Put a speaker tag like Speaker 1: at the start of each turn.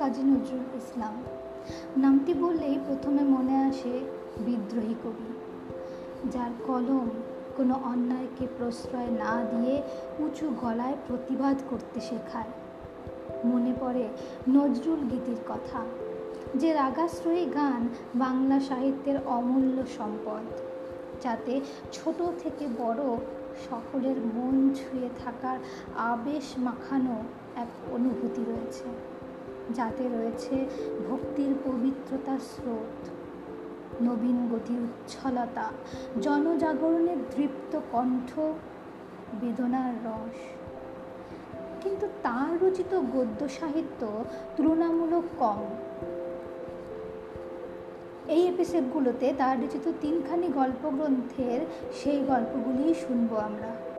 Speaker 1: কাজী নজরুল ইসলাম। নামটি বললেই প্রথমে মনে আসে বিদ্রোহী কবি, যার কলম কোনো অন্যায়কে প্রশ্রয় না দিয়ে উঁচু গলায় প্রতিবাদ করতে শেখায়। মনে পড়ে নজরুল গীতির কথা, যে রাগাশ্রয়ী গান বাংলা সাহিত্যের অমূল্য সম্পদ, যাতে ছোট থেকে বড় সকলের মন ছুঁয়ে থাকার আবেশ মাখানো এক অনুভূতি রয়েছে। যাতে রয়েছে ভক্তির পবিত্রতার স্রোত, নবীন গতির উচ্ছলতা, জনজাগরণের দৃপ্ত কণ্ঠ, বেদনার রস। কিন্তু তার রচিত গদ্য সাহিত্য তুলনামূলক কম। এই এপিসোডগুলোতে তার রচিত তিনখানি গল্পগ্রন্থের সেই গল্পগুলিই শুনব আমরা।